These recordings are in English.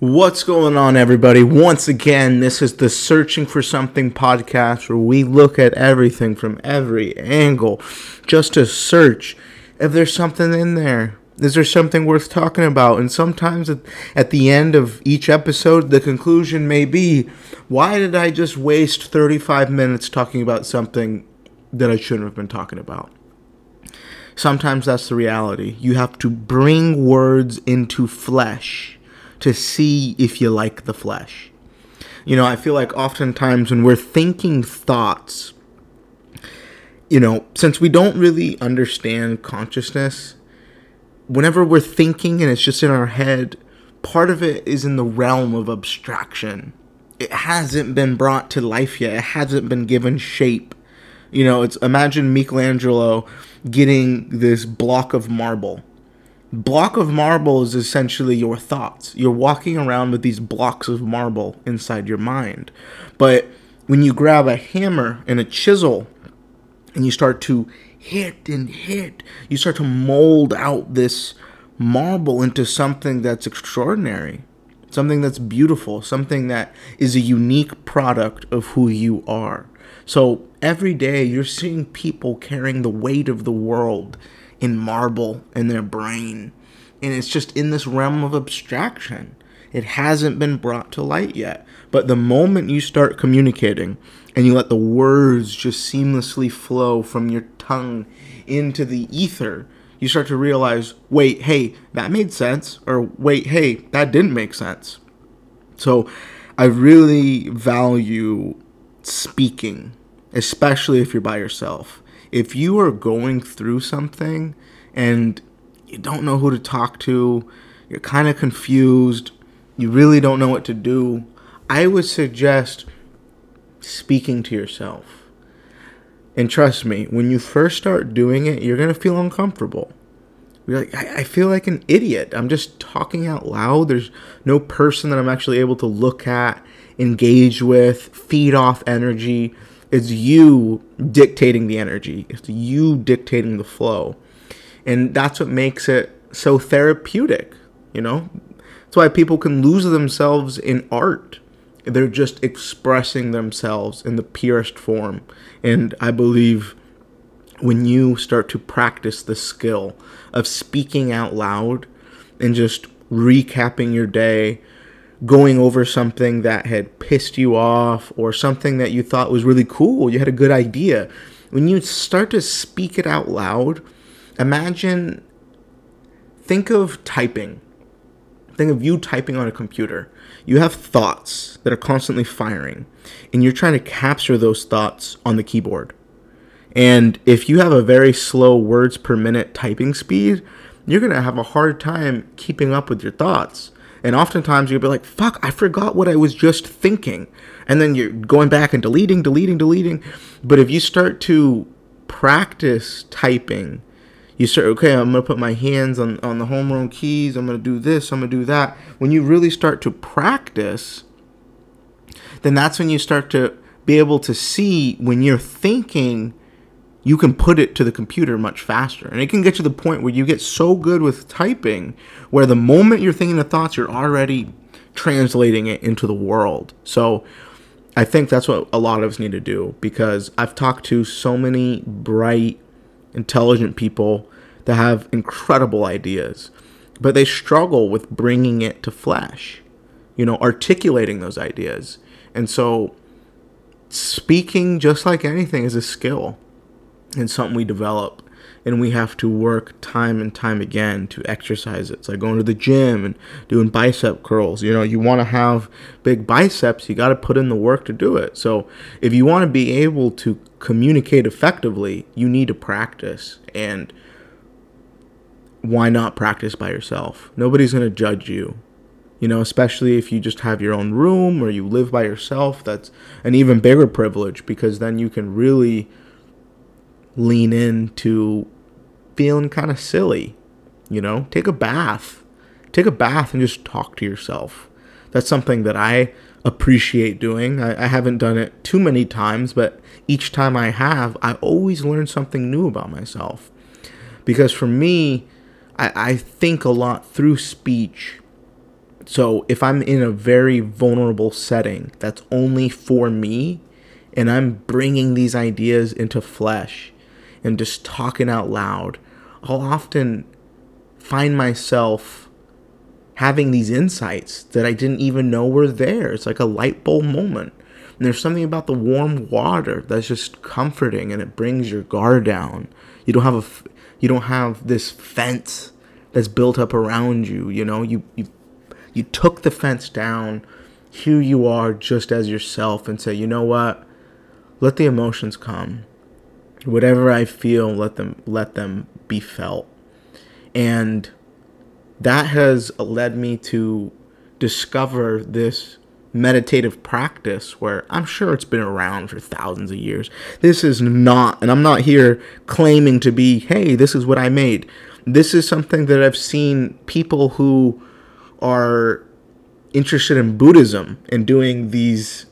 What's going on, everybody? Once again, this is the Searching for Something podcast where we look at everything from every angle just to search if there's something in there. Is there something worth talking about? And sometimes at, the end of each episode, the conclusion may be why did I just waste 35 minutes talking about something that I shouldn't have been talking about? Sometimes that's the reality. You have to bring words into flesh to see if you like the flesh. You know, I feel like oftentimes when we're thinking thoughts, you know, since we don't really understand consciousness, whenever we're thinking and it's just in our head, part of it is in the realm of abstraction. It hasn't been brought to life yet. It hasn't been given shape. You know, it's imagine Michelangelo getting this block of marble block of marble is essentially your thoughts. You're walking around with these blocks of marble inside your mind. But when you grab a hammer and a chisel and you start to hit and hit, you start to mold out this marble into something that's extraordinary, something that's beautiful, something that is a unique product of who you are. So every day you're seeing people carrying the weight of the world in marble in their brain. And it's just in this realm of abstraction. It hasn't been brought to light yet. But the moment you start communicating and you let the words just seamlessly flow from your tongue into the ether, you start to realize wait, hey, that made sense. Or wait, hey, that didn't make sense. So I really value speaking, especially if you're by yourself if you are going through something and you don't know who to talk to, you're kind of confused, you really don't know what to do, I would suggest speaking to yourself. And trust me, when you first start doing it, you're going to feel uncomfortable. You're like, I, I feel like an idiot. I'm just talking out loud. There's no person that I'm actually able to look at, engage with, feed off energy. It's you dictating the energy. It's you dictating the flow. And that's what makes it so therapeutic, you know? That's why people can lose themselves in art. They're just expressing themselves in the purest form. And I believe when you start to practice the skill of speaking out loud and just recapping your day, going over something that had pissed you off or something that you thought was really cool, you had a good idea. When you start to speak it out loud, imagine, think of typing. Think of you typing on a computer. You have thoughts that are constantly firing, and you're trying to capture those thoughts on the keyboard. And if you have a very slow words per minute typing speed, you're going to have a hard time keeping up with your thoughts. And oftentimes you'll be like, fuck, I forgot what I was just thinking. And then you're going back and deleting, deleting, deleting. But if you start to practice typing, you start, okay, I'm going to put my hands on, on the home run keys. I'm going to do this. I'm going to do that. When you really start to practice, then that's when you start to be able to see when you're thinking you can put it to the computer much faster. And it can get to the point where you get so good with typing where the moment you're thinking the thoughts, you're already translating it into the world. So I think that's what a lot of us need to do because I've talked to so many bright, intelligent people that have incredible ideas, but they struggle with bringing it to flesh, you know, articulating those ideas. And so speaking, just like anything, is a skill and something we develop and we have to work time and time again to exercise it. It's like going to the gym and doing bicep curls. You know, you want to have big biceps, you got to put in the work to do it. So, if you want to be able to communicate effectively, you need to practice. And why not practice by yourself? Nobody's going to judge you. You know, especially if you just have your own room or you live by yourself, that's an even bigger privilege because then you can really lean into feeling kind of silly. You know, take a bath. Take a bath and just talk to yourself. That's something that I appreciate doing. I, I, haven't done it too many times, but each time I have, I always learn something new about myself. Because for me, I, I think a lot through speech. So if I'm in a very vulnerable setting that's only for me, and I'm bringing these ideas into flesh and just talking out loud, I'll often find myself having these insights that I didn't even know were there. It's like a light bulb moment. And there's something about the warm water that's just comforting and it brings your guard down. You don't have a you don't have this fence that's built up around you, you know? You you you took the fence down. Here you are just as yourself and say, "You know what? Let the emotions come. Whatever I feel, let them let them be felt." And that has led me to discover this meditative practice where I'm sure it's been around for thousands of years. This is not, and I'm not here claiming to be, hey, this is what I made. This is something that I've seen people who are interested in Buddhism and doing these,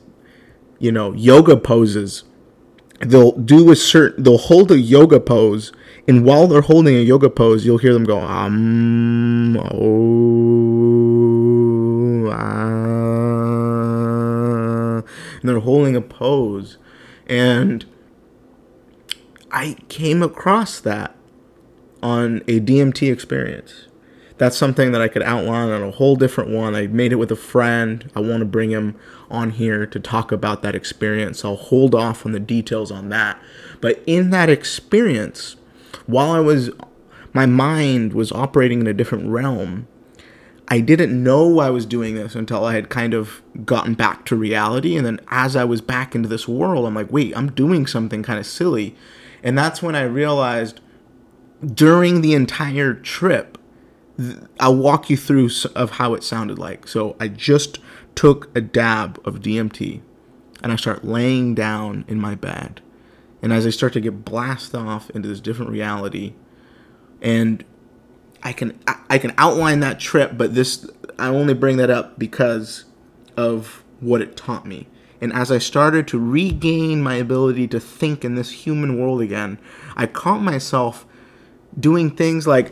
you know, yoga poses. They'll do a certain, they'll hold a yoga pose, and while they're holding a yoga pose, you'll hear them go, um, oh, ah, and they're holding a pose. And I came across that on a DMT experience that's something that I could outline on a whole different one. I made it with a friend. I want to bring him on here to talk about that experience. I'll hold off on the details on that. But in that experience, while I was, my mind was operating in a different realm. I didn't know I was doing this until I had kind of gotten back to reality. And then as I was back into this world, I'm like, wait, I'm doing something kind of silly. And that's when I realized during the entire trip, I'll walk you through of how it sounded like. So I just took a dab of DMT and I start laying down in my bed. And as I start to get blasted off into this different reality, and I can I can outline that trip, but this I only bring that up because of what it taught me. And as I started to regain my ability to think in this human world again, I caught myself doing things like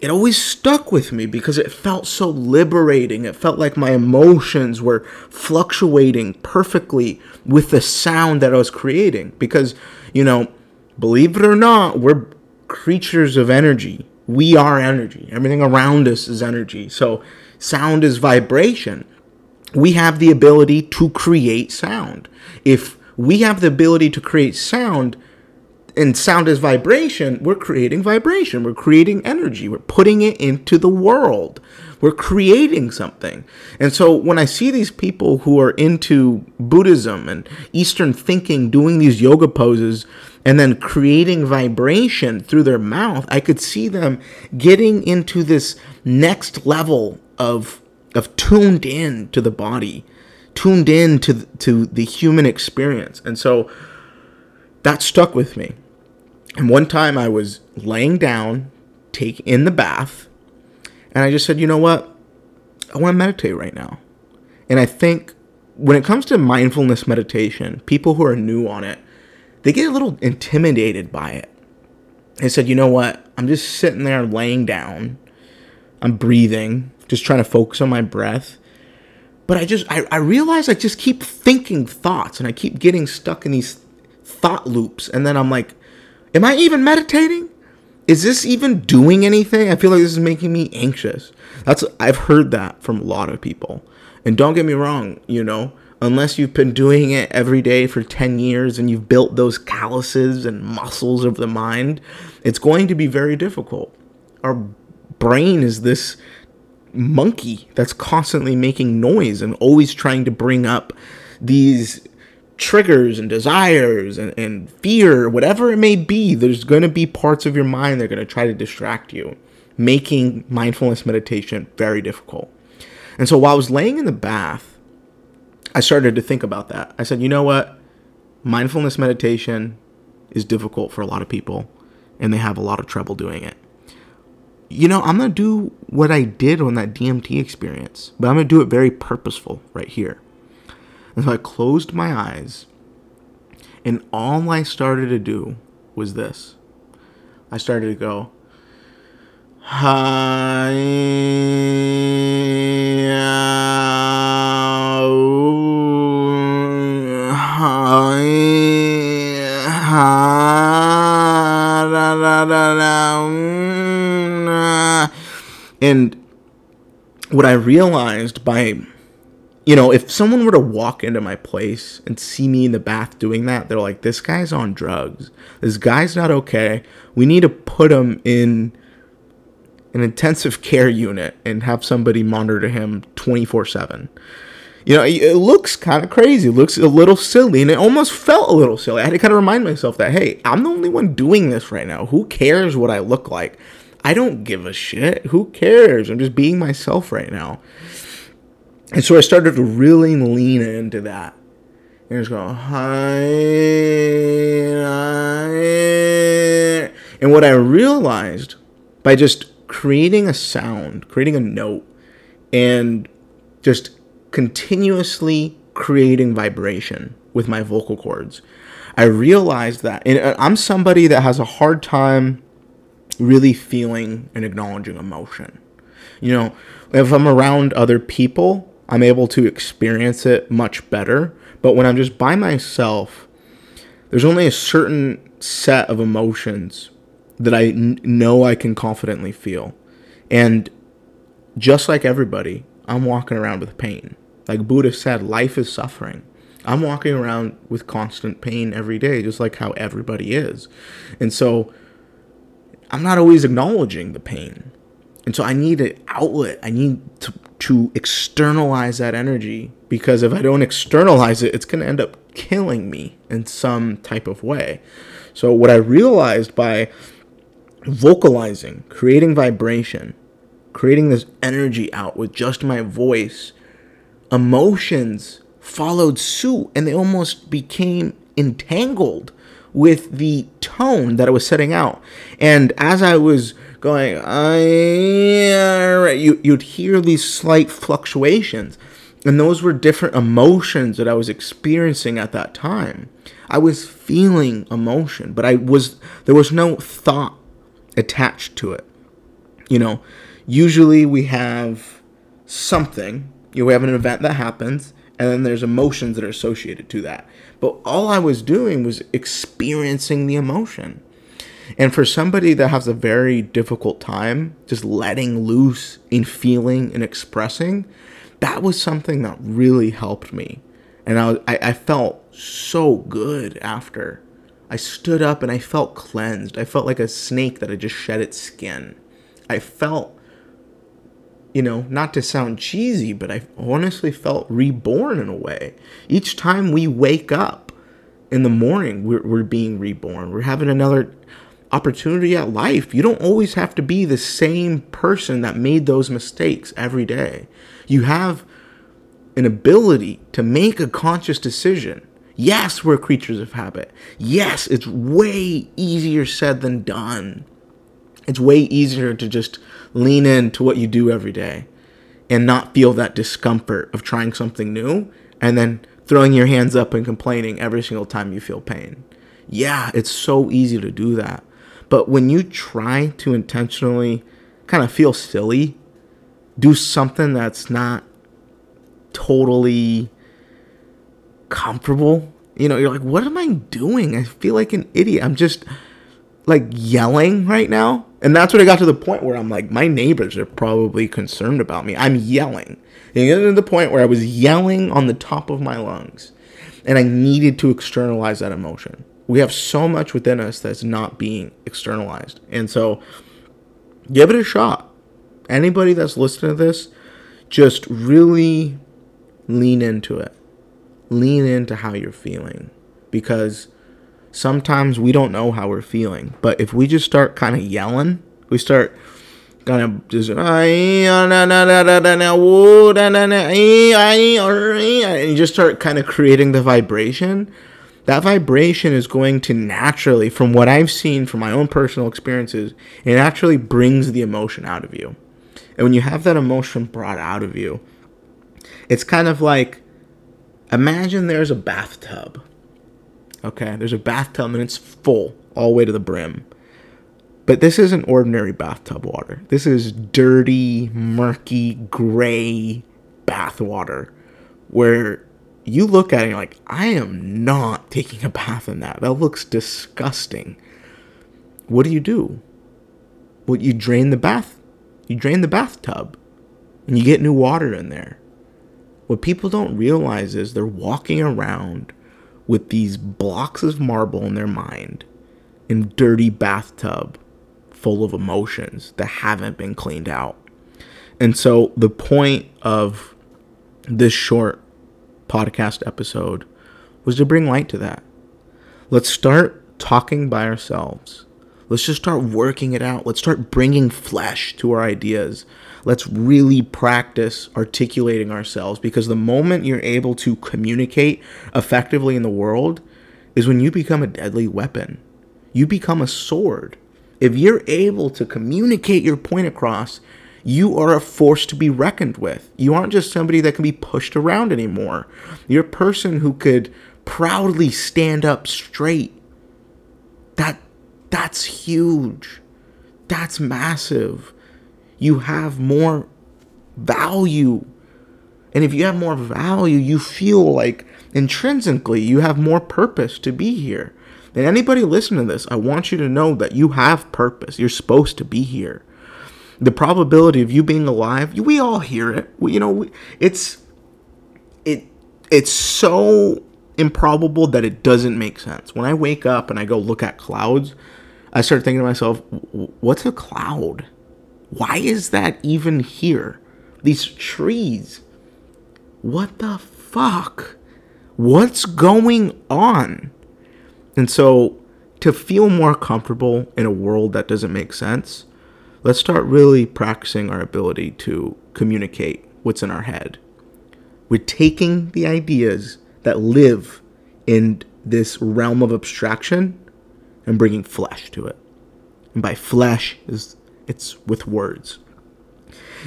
it always stuck with me because it felt so liberating. It felt like my emotions were fluctuating perfectly with the sound that I was creating. Because, you know, believe it or not, we're creatures of energy. We are energy. Everything around us is energy. So, sound is vibration. We have the ability to create sound. If we have the ability to create sound, and sound is vibration, we're creating vibration. We're creating energy. We're putting it into the world. We're creating something. And so when I see these people who are into Buddhism and Eastern thinking doing these yoga poses and then creating vibration through their mouth, I could see them getting into this next level of of tuned in to the body, tuned in to to the human experience. And so that stuck with me. And one time I was laying down, take in the bath, and I just said, you know what? I want to meditate right now. And I think when it comes to mindfulness meditation, people who are new on it, they get a little intimidated by it. I said, you know what? I'm just sitting there laying down. I'm breathing, just trying to focus on my breath. But I just, I, I realize I just keep thinking thoughts and I keep getting stuck in these thought loops. And then I'm like, Am I even meditating? Is this even doing anything? I feel like this is making me anxious. That's I've heard that from a lot of people. And don't get me wrong, you know, unless you've been doing it every day for 10 years and you've built those calluses and muscles of the mind, it's going to be very difficult. Our brain is this monkey that's constantly making noise and always trying to bring up these triggers and desires and, and fear, whatever it may be, there's going to be parts of your mind that are going to try to distract you, making mindfulness meditation very difficult. And so while I was laying in the bath, I started to think about that. I said, you know what? Mindfulness meditation is difficult for a lot of people, and they have a lot of trouble doing it. You know, I'm going to do what I did on that DMT experience, but I'm going to do it very purposeful right here. And so I closed my eyes, and all I started to do was this I started to go, Hi. And what I realized by, you know, if someone were to walk into my place and see me in the bath doing that, they're like, this guy's on drugs. This guy's not okay. We need to put him in an intensive care unit and have somebody monitor him 24 7 you know, it looks kind of crazy. It looks a little silly, and it almost felt a little silly. I had to kind of remind myself that, hey, I'm the only one doing this right now. Who cares what I look like? I don't give a shit. Who cares? I'm just being myself right now. And so I started to really lean into that. And just go, hi. And what I realized by just creating a sound, creating a note, and just continuously creating vibration with my vocal cords. I realized that, and uh, I'm somebody that has a hard time really feeling and acknowledging emotion. You know, if I'm around other people, I'm able to experience it much better. But when I'm just by myself, there's only a certain set of emotions that I n- know I can confidently feel. And just like everybody, I'm walking around with pain. Like Buddha said, life is suffering. I'm walking around with constant pain every day, just like how everybody is. And so I'm not always acknowledging the pain. And so I need an outlet. I need to, to externalize that energy because if I don't externalize it, it's going to end up killing me in some type of way. So, what I realized by vocalizing, creating vibration, creating this energy out with just my voice emotions followed suit and they almost became entangled with the tone that I was setting out. And as I was going, I, you, you'd hear these slight fluctuations. And those were different emotions that I was experiencing at that time. I was feeling emotion, but I was there was no thought attached to it. You know, usually we have something you know, we have an event that happens, and then there's emotions that are associated to that. But all I was doing was experiencing the emotion. And for somebody that has a very difficult time just letting loose in feeling and expressing, that was something that really helped me. And I, I, I felt so good after. I stood up and I felt cleansed. I felt like a snake that had just shed its skin. I felt you know, not to sound cheesy, but I honestly felt reborn in a way. Each time we wake up in the morning, we're, we're being reborn. We're having another opportunity at life. You don't always have to be the same person that made those mistakes every day. You have an ability to make a conscious decision. Yes, we're creatures of habit. Yes, it's way easier said than done. It's way easier to just lean into what you do every day and not feel that discomfort of trying something new and then throwing your hands up and complaining every single time you feel pain. Yeah, it's so easy to do that. But when you try to intentionally kind of feel silly, do something that's not totally comfortable, you know, you're like, what am I doing? I feel like an idiot. I'm just like yelling right now. And that's when I got to the point where I'm like, my neighbors are probably concerned about me. I'm yelling. And getting to the point where I was yelling on the top of my lungs. And I needed to externalize that emotion. We have so much within us that's not being externalized. And so give it a shot. Anybody that's listening to this, just really lean into it. Lean into how you're feeling. Because sometimes we don't know how we're feeling. But if we just start kind of yelling, we start kind of just and you just start kind of creating the vibration that vibration is going to naturally from what i've seen from my own personal experiences it actually brings the emotion out of you. And when you have that emotion brought out of you it's kind of like imagine there's a bathtub okay? There's a bathtub and it's full all the way to the brim. But this isn't ordinary bathtub water. This is dirty, murky, gray bath water where you look at it you're like, I am not taking a bath in that. That looks disgusting. What do you do? Well, you drain the bath. You drain the bathtub and you get new water in there. What people don't realize is they're walking around with these blocks of marble in their mind in dirty bathtub full of emotions that haven't been cleaned out. And so the point of this short podcast episode was to bring light to that. Let's start talking by ourselves. Let's just start working it out. Let's start bringing flesh to our ideas. Let's really practice articulating ourselves because the moment you're able to communicate effectively in the world is when you become a deadly weapon. You become a sword if you're able to communicate your point across, you are a force to be reckoned with. You aren't just somebody that can be pushed around anymore. You're a person who could proudly stand up straight. That that's huge. That's massive. You have more value. And if you have more value, you feel like intrinsically you have more purpose to be here. And anybody listening to this, I want you to know that you have purpose. You're supposed to be here. The probability of you being alive, we all hear it. We, you know, it's it it's so improbable that it doesn't make sense. When I wake up and I go look at clouds, I start thinking to myself, what's a cloud? Why is that even here? These trees. What the fuck? What's going on? And so, to feel more comfortable in a world that doesn't make sense, let's start really practicing our ability to communicate what's in our head. We're taking the ideas that live in this realm of abstraction and bringing flesh to it. And by flesh is it's with words.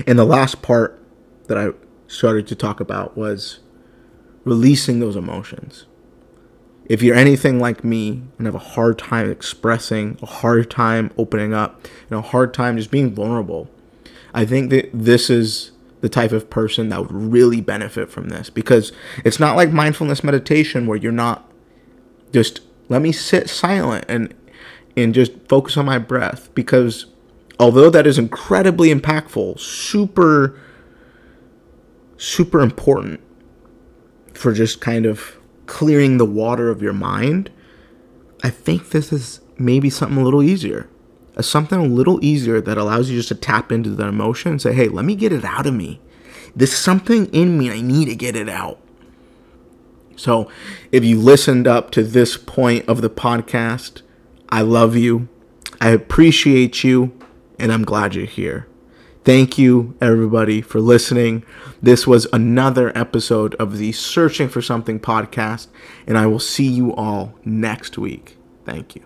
And the last part that I started to talk about was releasing those emotions if you're anything like me and have a hard time expressing, a hard time opening up, and a hard time just being vulnerable, I think that this is the type of person that would really benefit from this. Because it's not like mindfulness meditation where you're not just let me sit silent and and just focus on my breath. Because although that is incredibly impactful, super super important for just kind of clearing the water of your mind, I think this is maybe something a little easier. Something a little easier that allows you just to tap into that emotion and say, hey, let me get it out of me. There's something in me, I need to get it out. So, if you listened up to this point of the podcast, I love you. I appreciate you, and I'm glad you're here. Thank you, everybody, for listening. This was another episode of the Searching for Something podcast, and I will see you all next week. Thank you.